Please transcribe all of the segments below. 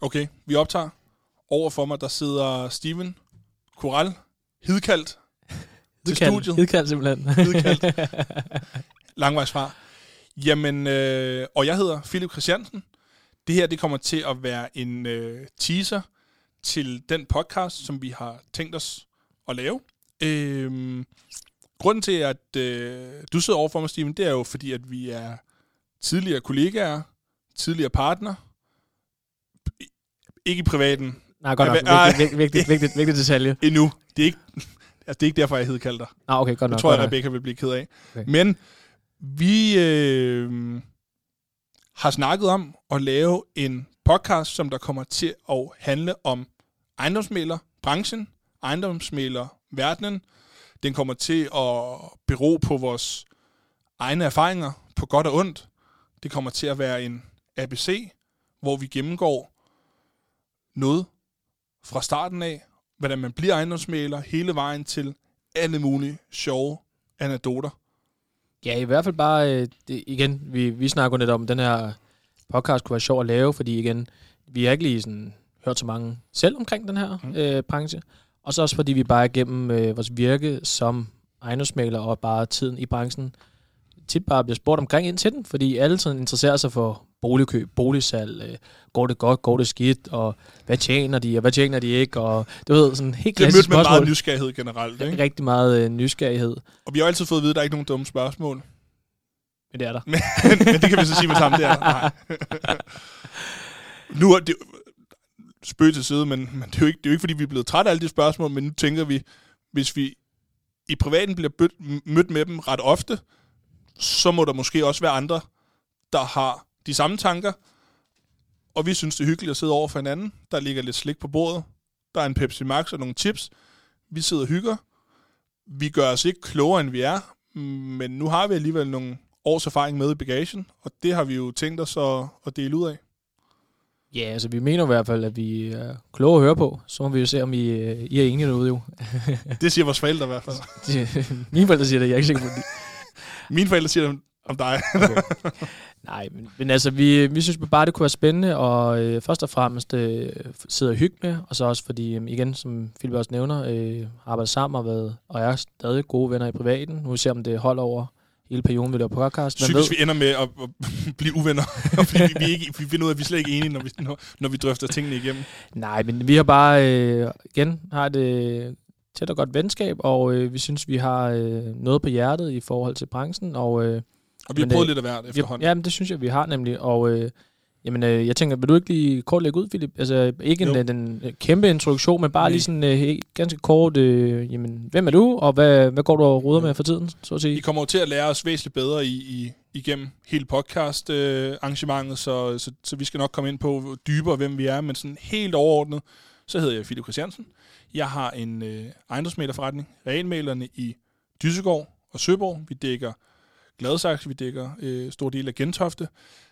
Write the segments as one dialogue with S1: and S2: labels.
S1: Okay, vi optager. Over for mig, der sidder Steven Koral, hidkaldt til studiet.
S2: Hidkaldt simpelthen.
S1: Hidkaldt. Langvejsfra. Jamen, øh, og jeg hedder Philip Christiansen. Det her, det kommer til at være en øh, teaser til den podcast, som vi har tænkt os at lave. Øh, grunden til, at øh, du sidder over for mig, Steven, det er jo fordi, at vi er tidligere kollegaer, tidligere partner. Ikke i privaten.
S2: Nej, godt nok. Vigtigt, vigtigt, vigtigt, vigtigt, vigtigt detalje.
S1: Endnu. Det er ikke, altså, det er ikke derfor, jeg hedder dig.
S2: Ah, okay, godt nok.
S1: Det tror jeg. Rebecca vil blive ked af.
S2: Okay.
S1: Men vi øh, har snakket om at lave en podcast, som der kommer til at handle om ejendomsmæler, branchen, ejendomsmæler, verdenen. Den kommer til at bero på vores egne erfaringer, på godt og ondt. Det kommer til at være en ABC, hvor vi gennemgår noget fra starten af, hvordan man bliver ejendomsmæler, hele vejen til alle mulige sjove anekdoter.
S2: Ja, i hvert fald bare, øh, det, igen, vi, vi snakker jo lidt om, at den her podcast kunne være sjov at lave, fordi igen, vi har ikke lige sådan hørt så mange selv omkring den her
S1: mm.
S2: øh, branche. Og så også fordi vi bare gennem øh, vores virke som ejendomsmaler og bare tiden i branchen, tit bare bliver spurgt omkring ind til den, fordi alle sådan interesserer sig for boligkøb, boligsalg, øh, går det godt, går det skidt, og hvad tjener de, og hvad tjener de ikke, og du ved, sådan helt
S1: Det er
S2: klassisk
S1: mødt med meget nysgerrighed generelt. Ikke?
S2: Rigtig meget øh, nysgerrighed,
S1: Og vi har altid fået at vide, at der er ikke nogen dumme spørgsmål.
S2: men det er der.
S1: Men, men det kan vi så sige med samme der. Nej. nu er det spøg til side, men, men det, er jo ikke, det er jo ikke, fordi vi er blevet trætte af alle de spørgsmål, men nu tænker vi, hvis vi i privaten bliver mødt med dem ret ofte, så må der måske også være andre, der har de samme tanker, og vi synes, det er hyggeligt at sidde over for hinanden. Der ligger lidt slik på bordet. Der er en Pepsi Max og nogle chips. Vi sidder og hygger. Vi gør os ikke klogere, end vi er, men nu har vi alligevel nogle års erfaring med i bagagen, og det har vi jo tænkt os at, at dele ud af.
S2: Ja, altså vi mener i hvert fald, at vi er kloge at høre på. Så må vi jo se, om I, I er enige derude jo.
S1: Det siger vores forældre i hvert fald.
S2: Mine forældre siger det, jeg er ikke sikker på det.
S1: Mine forældre siger det om dig.
S2: Okay. Nej, men, men altså, vi, vi synes bare, det kunne være spændende, og øh, først og fremmest øh, sidde og hygge med, og så også fordi, øh, igen, som Philip også nævner, øh, har arbejdet sammen og, været, og er stadig gode venner i privaten. Nu vil vi se, om det holder over hele perioden, vi laver podcast.
S1: Sygt, hvis vi ender med at, at blive uvenner, fordi vi, vi, ikke, vi finder ud af, at vi er slet ikke enige, når vi, når, når vi drøfter tingene igennem.
S2: Nej, men vi har bare, øh, igen, har et øh, tæt og godt venskab, og øh, vi synes, vi har øh, noget på hjertet i forhold til branchen, og øh,
S1: Og vi har
S2: Men,
S1: prøvet
S2: øh,
S1: lidt af hvert efterhånden.
S2: ja, men det synes jeg, vi har nemlig, og øh, jamen, øh, jeg tænker, vil du ikke lige kort lægge ud, Philip? Altså, ikke en,
S1: Jo.
S2: øh, den øh, kæmpe introduktion, men bare
S1: Nej.
S2: lige sådan øh, ganske kort, øh, jamen, hvem er du, og hvad, hvad går du og ruder med for tiden, så at
S1: Vi
S2: sige?
S1: kommer jo til at lære os væsentligt bedre i, i, igennem hele podcast-arrangementet, så, så, så vi skal nok komme ind på dybere, hvem vi er, men sådan helt overordnet, så hedder jeg Philip Christiansen. Jeg har en øh, ejendomsmælerforretning, realmalerne i Dyssegård og Søborg. Vi dækker Gladsaxe, vi dækker øh, stor del af Gentofte.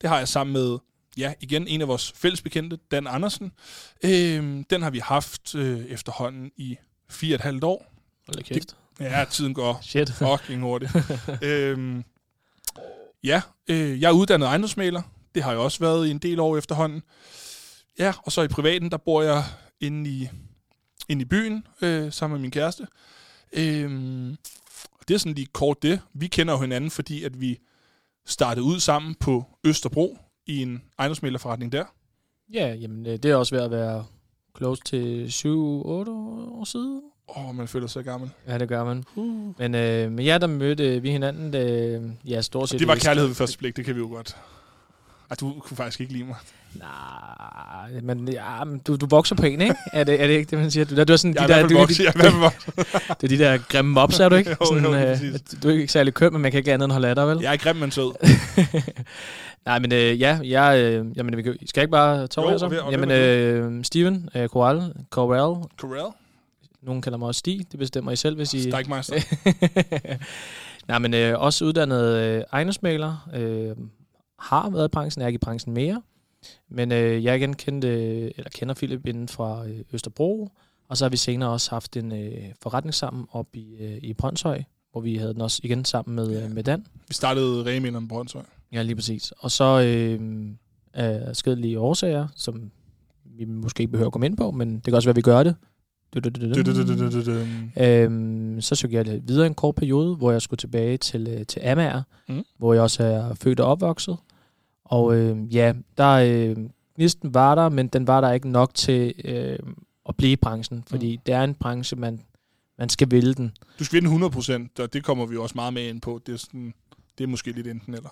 S1: Det har jeg sammen med, ja, igen, en af vores fælles bekendte, Dan Andersen. Øh, den har vi haft øh, efterhånden i fire og et halvt år.
S2: Hold kæft.
S1: Ja, tiden går
S2: Shit.
S1: fucking hurtigt. øhm, ja, øh, jeg er uddannet ejendomsmaler. Det har jeg også været i en del år efterhånden. Ja, og så i privaten, der bor jeg inde i, inde i byen øh, sammen med min kæreste. Øhm, og det er sådan lige kort det. Vi kender jo hinanden, fordi at vi startede ud sammen på Østerbro i en ejendomsmalerforretning der.
S2: Ja, jamen, øh, det er også ved at være close til 7-8 år siden.
S1: Åh, oh, man føler sig gammel.
S2: Ja, det gør man.
S1: Uh.
S2: Men øh, med jer, der mødte vi hinanden, øh, ja, stort set...
S1: Det var kærlighed ved første blik, det kan vi jo godt. Ej, du kunne faktisk ikke lide mig.
S2: Nej, men, ja, men du, du vokser på en, ikke? Er det, er det ikke det, man siger? Du, du er sådan
S1: Jeg er
S2: de
S1: i
S2: der, du.
S1: Jeg er hvert fald vokset.
S2: det er de der grimme mobs, er du ikke?
S1: Jo,
S2: sådan,
S1: jo,
S2: øh, du er ikke særlig køn, men man kan ikke andet end holde af dig, vel?
S1: Jeg er grim, men sød.
S2: Nej, men øh, ja, jeg, øh, jamen, vi skal jeg ikke bare tage over
S1: og
S2: så?
S1: og
S2: Jamen, øh, Steven øh, Corral, Corral,
S1: Corral?
S2: nogen kalder mig også Stig, det bestemmer I selv, hvis I... Nej, men øh, også uddannet øh, ejendomsmaler, øh, har været i branchen, er ikke i branchen mere. Men øh, jeg igen kendte, eller kender Philip inden fra øh, Østerbro, og så har vi senere også haft en øh, forretning sammen op i, øh, i Brøndshøj, hvor vi havde den også igen sammen med, øh, med Dan.
S1: Vi startede Reminderen på Brøndshøj.
S2: Ja, lige præcis. Og så øh, af skedelige årsager, som vi måske ikke behøver at komme ind på, men det kan også være, at vi gør det. Øhm, så søgte jeg lidt videre en kort periode, hvor jeg skulle tilbage til, øh, til Amager,
S1: Mm.
S2: mm. hvor jeg også er født og opvokset. Og øh, ja, der øh, gnisten var der, men den var der ikke nok til øh, at blive i branchen, fordi mm. det er en branche, man, man skal vælge den.
S1: Du skal vinde 100 procent, og det kommer vi også meget med ind på. Det er, sådan, det er måske lidt enten eller.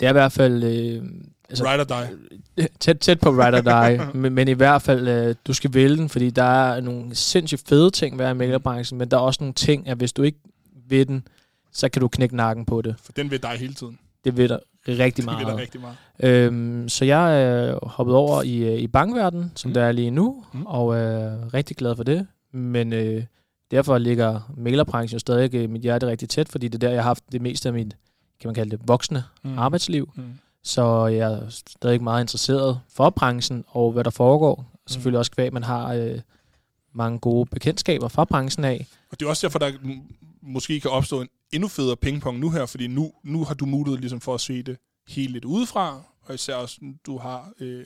S2: Det er i hvert fald øh,
S1: Altså, Ride or die.
S2: tæt, tæt på Ride or Die, men, men i hvert fald, øh, du skal vælge den, fordi der er nogle sindssygt fede ting ved at være i megabranchen, men der er også nogle ting, at hvis du ikke vil den, så kan du knække nakken på det.
S1: For den vil dig hele tiden.
S2: Det ved der rigtig
S1: Det
S2: meget.
S1: rigtig meget.
S2: Øhm, så jeg er hoppet over i, øh, i bankverdenen, som
S1: Mm.
S2: mm. der er lige nu,
S1: Mm.
S2: mm. og er rigtig glad for det. Men øh, derfor ligger mailerbranchen jo stadig øh, mit hjerte rigtig tæt, fordi det er der, jeg har haft det meste af mit, kan man kalde det, voksne
S1: Mm.
S2: mm. arbejdsliv.
S1: Mm.
S2: Så jeg er stadig meget interesseret for branchen og hvad der foregår. Selvfølgelig også kvæg, man har øh, mange gode bekendtskaber fra branchen af.
S1: Og det er også derfor, der måske kan opstå en endnu federe pingpong nu her, fordi nu, nu har du mulighed ligesom for at se det helt lidt udefra, og især også, du har øh,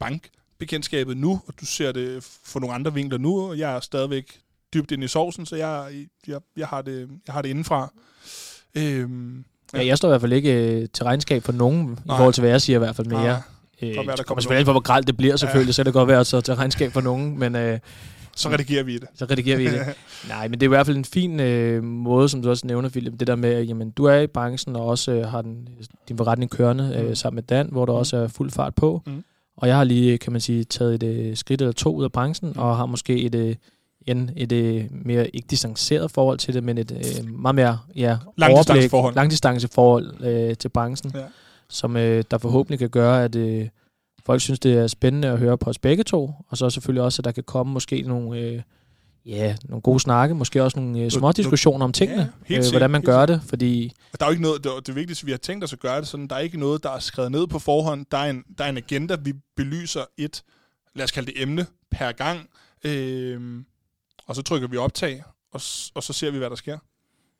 S1: bankbekendtskabet nu, og du ser det fra nogle andre vinkler nu, og jeg er stadigvæk dybt inde i sovsen, så jeg, jeg, jeg, har, det, jeg har det indenfra. Øhm,
S2: Ja. Jeg står i hvert fald ikke øh, til regnskab for nogen, i
S1: Nej.
S2: forhold til hvad jeg siger i hvert fald mere.
S1: nej,
S2: Øh, det
S1: kommer
S2: selvfølgelig på, hvor gralt det bliver selvfølgelig, ja. så kan det godt være at stå til regnskab for nogen, men øh,
S1: så redigerer vi det.
S2: så redigerer vi det. Nej, men det er i hvert fald en fin øh, måde, som du også nævner, Philip, det der med, at jamen, du er i branchen og også øh, har den, din forretning kørende øh,
S1: Mm.
S2: sammen med Dan, hvor der
S1: Mm.
S2: også er fuld fart på.
S1: Mm.
S2: Og jeg har lige, kan man sige, taget et øh, skridt eller to ud af branchen,
S1: Mm.
S2: og har måske et, øh, en, et øh, mere, ikke distanceret forhold til det, men et øh, meget mere ja,
S1: Langdistanceforhold.
S2: langdistanceforhold øh, til branchen,
S1: Ja.
S2: som øh, der forhåbentlig kan gøre, at øh, folk synes, det er spændende at høre på os begge to, og så selvfølgelig også, at der kan komme måske nogle, øh, ja, nogle gode snakke, måske også nogle øh, små diskussioner om tingene,
S1: Ja,
S2: øh, hvordan man gør det, fordi
S1: Og der er jo ikke noget, det, det vigtigste, vi har tænkt os at gøre det sådan, der er ikke noget, der er skrevet ned på forhånd. Der er en, der er en agenda, vi belyser et, lad os kalde det emne, per gang. Øhm, og så trykker vi optag, og, og så ser vi, hvad der sker.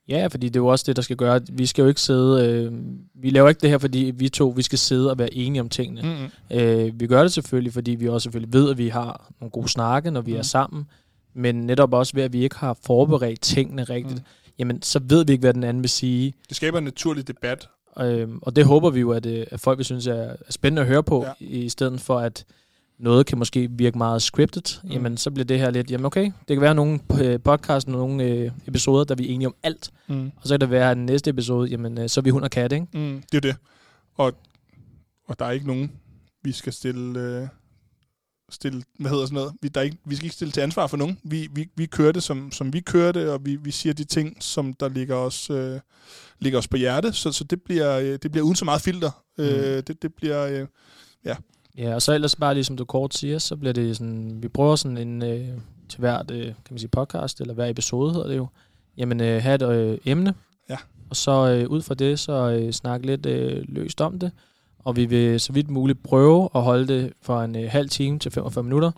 S2: Ja, fordi det er jo også det, der skal gøre. Vi skal jo ikke sidde... Øh, vi laver ikke det her, fordi vi to vi skal sidde og være enige om tingene.
S1: Mm-hmm.
S2: Øh, vi gør det selvfølgelig, fordi vi også selvfølgelig ved, at vi har nogle gode snakke, når vi
S1: Mm.
S2: er sammen. Men netop også ved, at vi ikke har forberedt tingene rigtigt,
S1: Mm.
S2: jamen så ved vi ikke, hvad den anden vil sige.
S1: Det skaber en naturlig debat.
S2: Øh, og det håber vi jo, at, øh, at folk vil synes er, spændende at høre på,
S1: ja.
S2: i stedet for at noget kan måske virke meget scripted,
S1: Mm.
S2: jamen så bliver det her lidt, jamen okay, det kan være nogle øh, podcast, nogle øh, episoder, der vi er enige om alt,
S1: Mm.
S2: og så kan det være, at den næste episode, jamen øh, så er vi hund og kat, ikke?
S1: Mm. Det er det. Og, og der er ikke nogen, vi skal stille... Øh, stille, hvad hedder sådan noget? Vi, der er ikke, vi skal ikke stille til ansvar for nogen. Vi, vi, vi kører det, som, som vi kører det, og vi, vi siger de ting, som der ligger os, øh, ligger os på hjerte. Så, så det, bliver, øh, det bliver uden så meget filter. Mm. Øh, det, det bliver... Øh,
S2: Ja, og så ellers bare ligesom du kort siger, så bliver det sådan, vi prøver sådan en, øh, til hvert, øh, kan man sige, podcast, eller hver episode hedder det jo, jamen øh, have et øh, emne,
S1: Ja.
S2: og så øh, ud fra det, så øh, snakke lidt øh, løst om det, og vi vil så vidt muligt prøve at holde det for en øh, halv time til 45 minutter.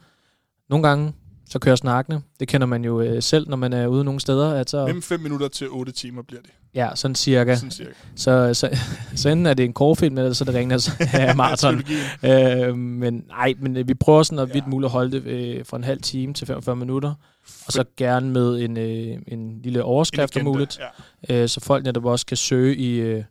S2: Nogle gange, så kører snakkene. Det kender man jo øh, selv, når man er ude nogle steder. At så,
S1: mellem 5 minutter til 8 timer bliver det.
S2: ja, sådan cirka.
S1: Sådan cirka.
S2: Så, så, så enten er det en kortfilm, eller så er det rent af maraton. Øh, men nej, men øh, vi prøver sådan at
S1: Ja.
S2: vidt muligt at holde det øh, fra en halv time til 45 minutter, og så gerne med en, øh, en lille overskrift om muligt,
S1: Ja.
S2: øh, så folk netop også kan søge i, øh,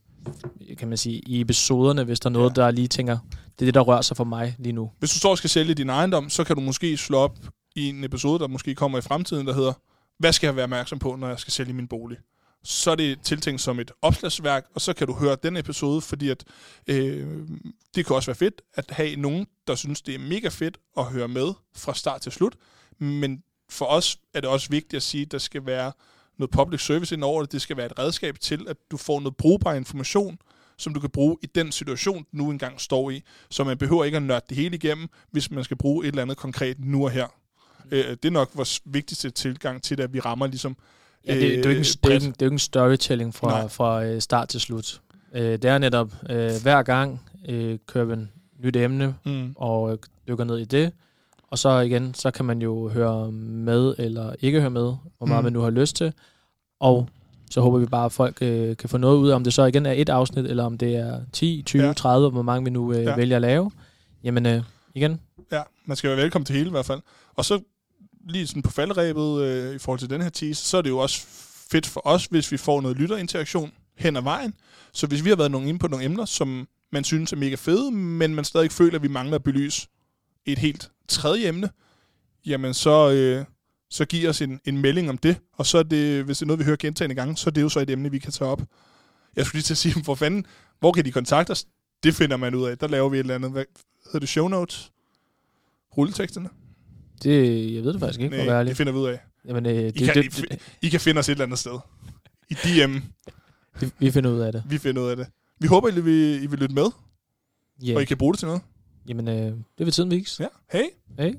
S2: kan man sige, i episoderne, hvis der er noget,
S1: Ja.
S2: der lige tænker, det er det, der rører sig for mig lige nu.
S1: Hvis du står og skal sælge din ejendom, så kan du måske slå op i en episode, der måske kommer i fremtiden, der hedder, hvad skal jeg være opmærksom på, når jeg skal sælge min bolig? Så er det tiltænkt som et opslagsværk, og så kan du høre den episode, fordi at, øh, det kan også være fedt at have nogen, der synes, det er mega fedt at høre med fra start til slut. Men for os er det også vigtigt at sige, at der skal være noget public service ind over det. Det skal være et redskab til, at du får noget brugbar information, som du kan bruge i den situation, du nu engang står i. Så man behøver ikke at nørde det hele igennem, hvis man skal bruge et eller andet konkret nu og her. Øh, det er nok vores vigtigste tilgang til det, at vi rammer ligesom...
S2: Ja, det, det, er jo ikke, en-
S1: øh,
S2: det, er ikke, det er jo ikke en storytelling fra,
S1: Nej.
S2: fra øh, start til slut. Øh, det er netop, øh, hver gang øh, kører vi en nyt emne,
S1: Mm.
S2: og øh, dykker ned i det. Og så igen, så kan man jo høre med eller ikke høre med, hvor meget
S1: Mm.
S2: man nu har lyst til. Og så håber vi bare, at folk øh, kan få noget ud af, om det så igen er et afsnit, eller om det er 10, 20,
S1: Ja.
S2: ja. 30, hvor mange vi nu øh,
S1: ja.
S2: vælger at lave. Jamen øh, igen,
S1: Ja, man skal være velkommen til hele i hvert fald. Og så lige sådan på faldrebet øh, i forhold til den her tease, så er det jo også fedt for os, hvis vi får noget lytterinteraktion hen ad vejen. Så hvis vi har været nogen inde på nogle emner, som man synes er mega fede, men man stadig føler, at vi mangler at belyse et helt tredje emne, jamen så, øh, så giv os en, en melding om det. Og så er det, hvis det er noget, vi hører gentagende gange, så er det jo så et emne, vi kan tage op. Jeg skulle lige til at sige, hvor fanden, hvor kan de kontakte os? Det finder man ud af. Der laver vi et eller andet, hvad hedder det, show notes? Rulleteksterne?
S2: Det, jeg ved det faktisk ikke,
S1: Nej, det finder vi ud af.
S2: Jamen, øh, det,
S1: I kan,
S2: det,
S1: I,
S2: det,
S1: I kan finde os et eller andet sted. I DM.
S2: vi, vi finder ud af det.
S1: Vi finder ud af det. Vi håber, I vil, I vil lytte med,
S2: Ja,
S1: og I kan bruge det til noget.
S2: jamen, øh, det vil tiden vise.
S1: Ja. Hej.
S2: Hey.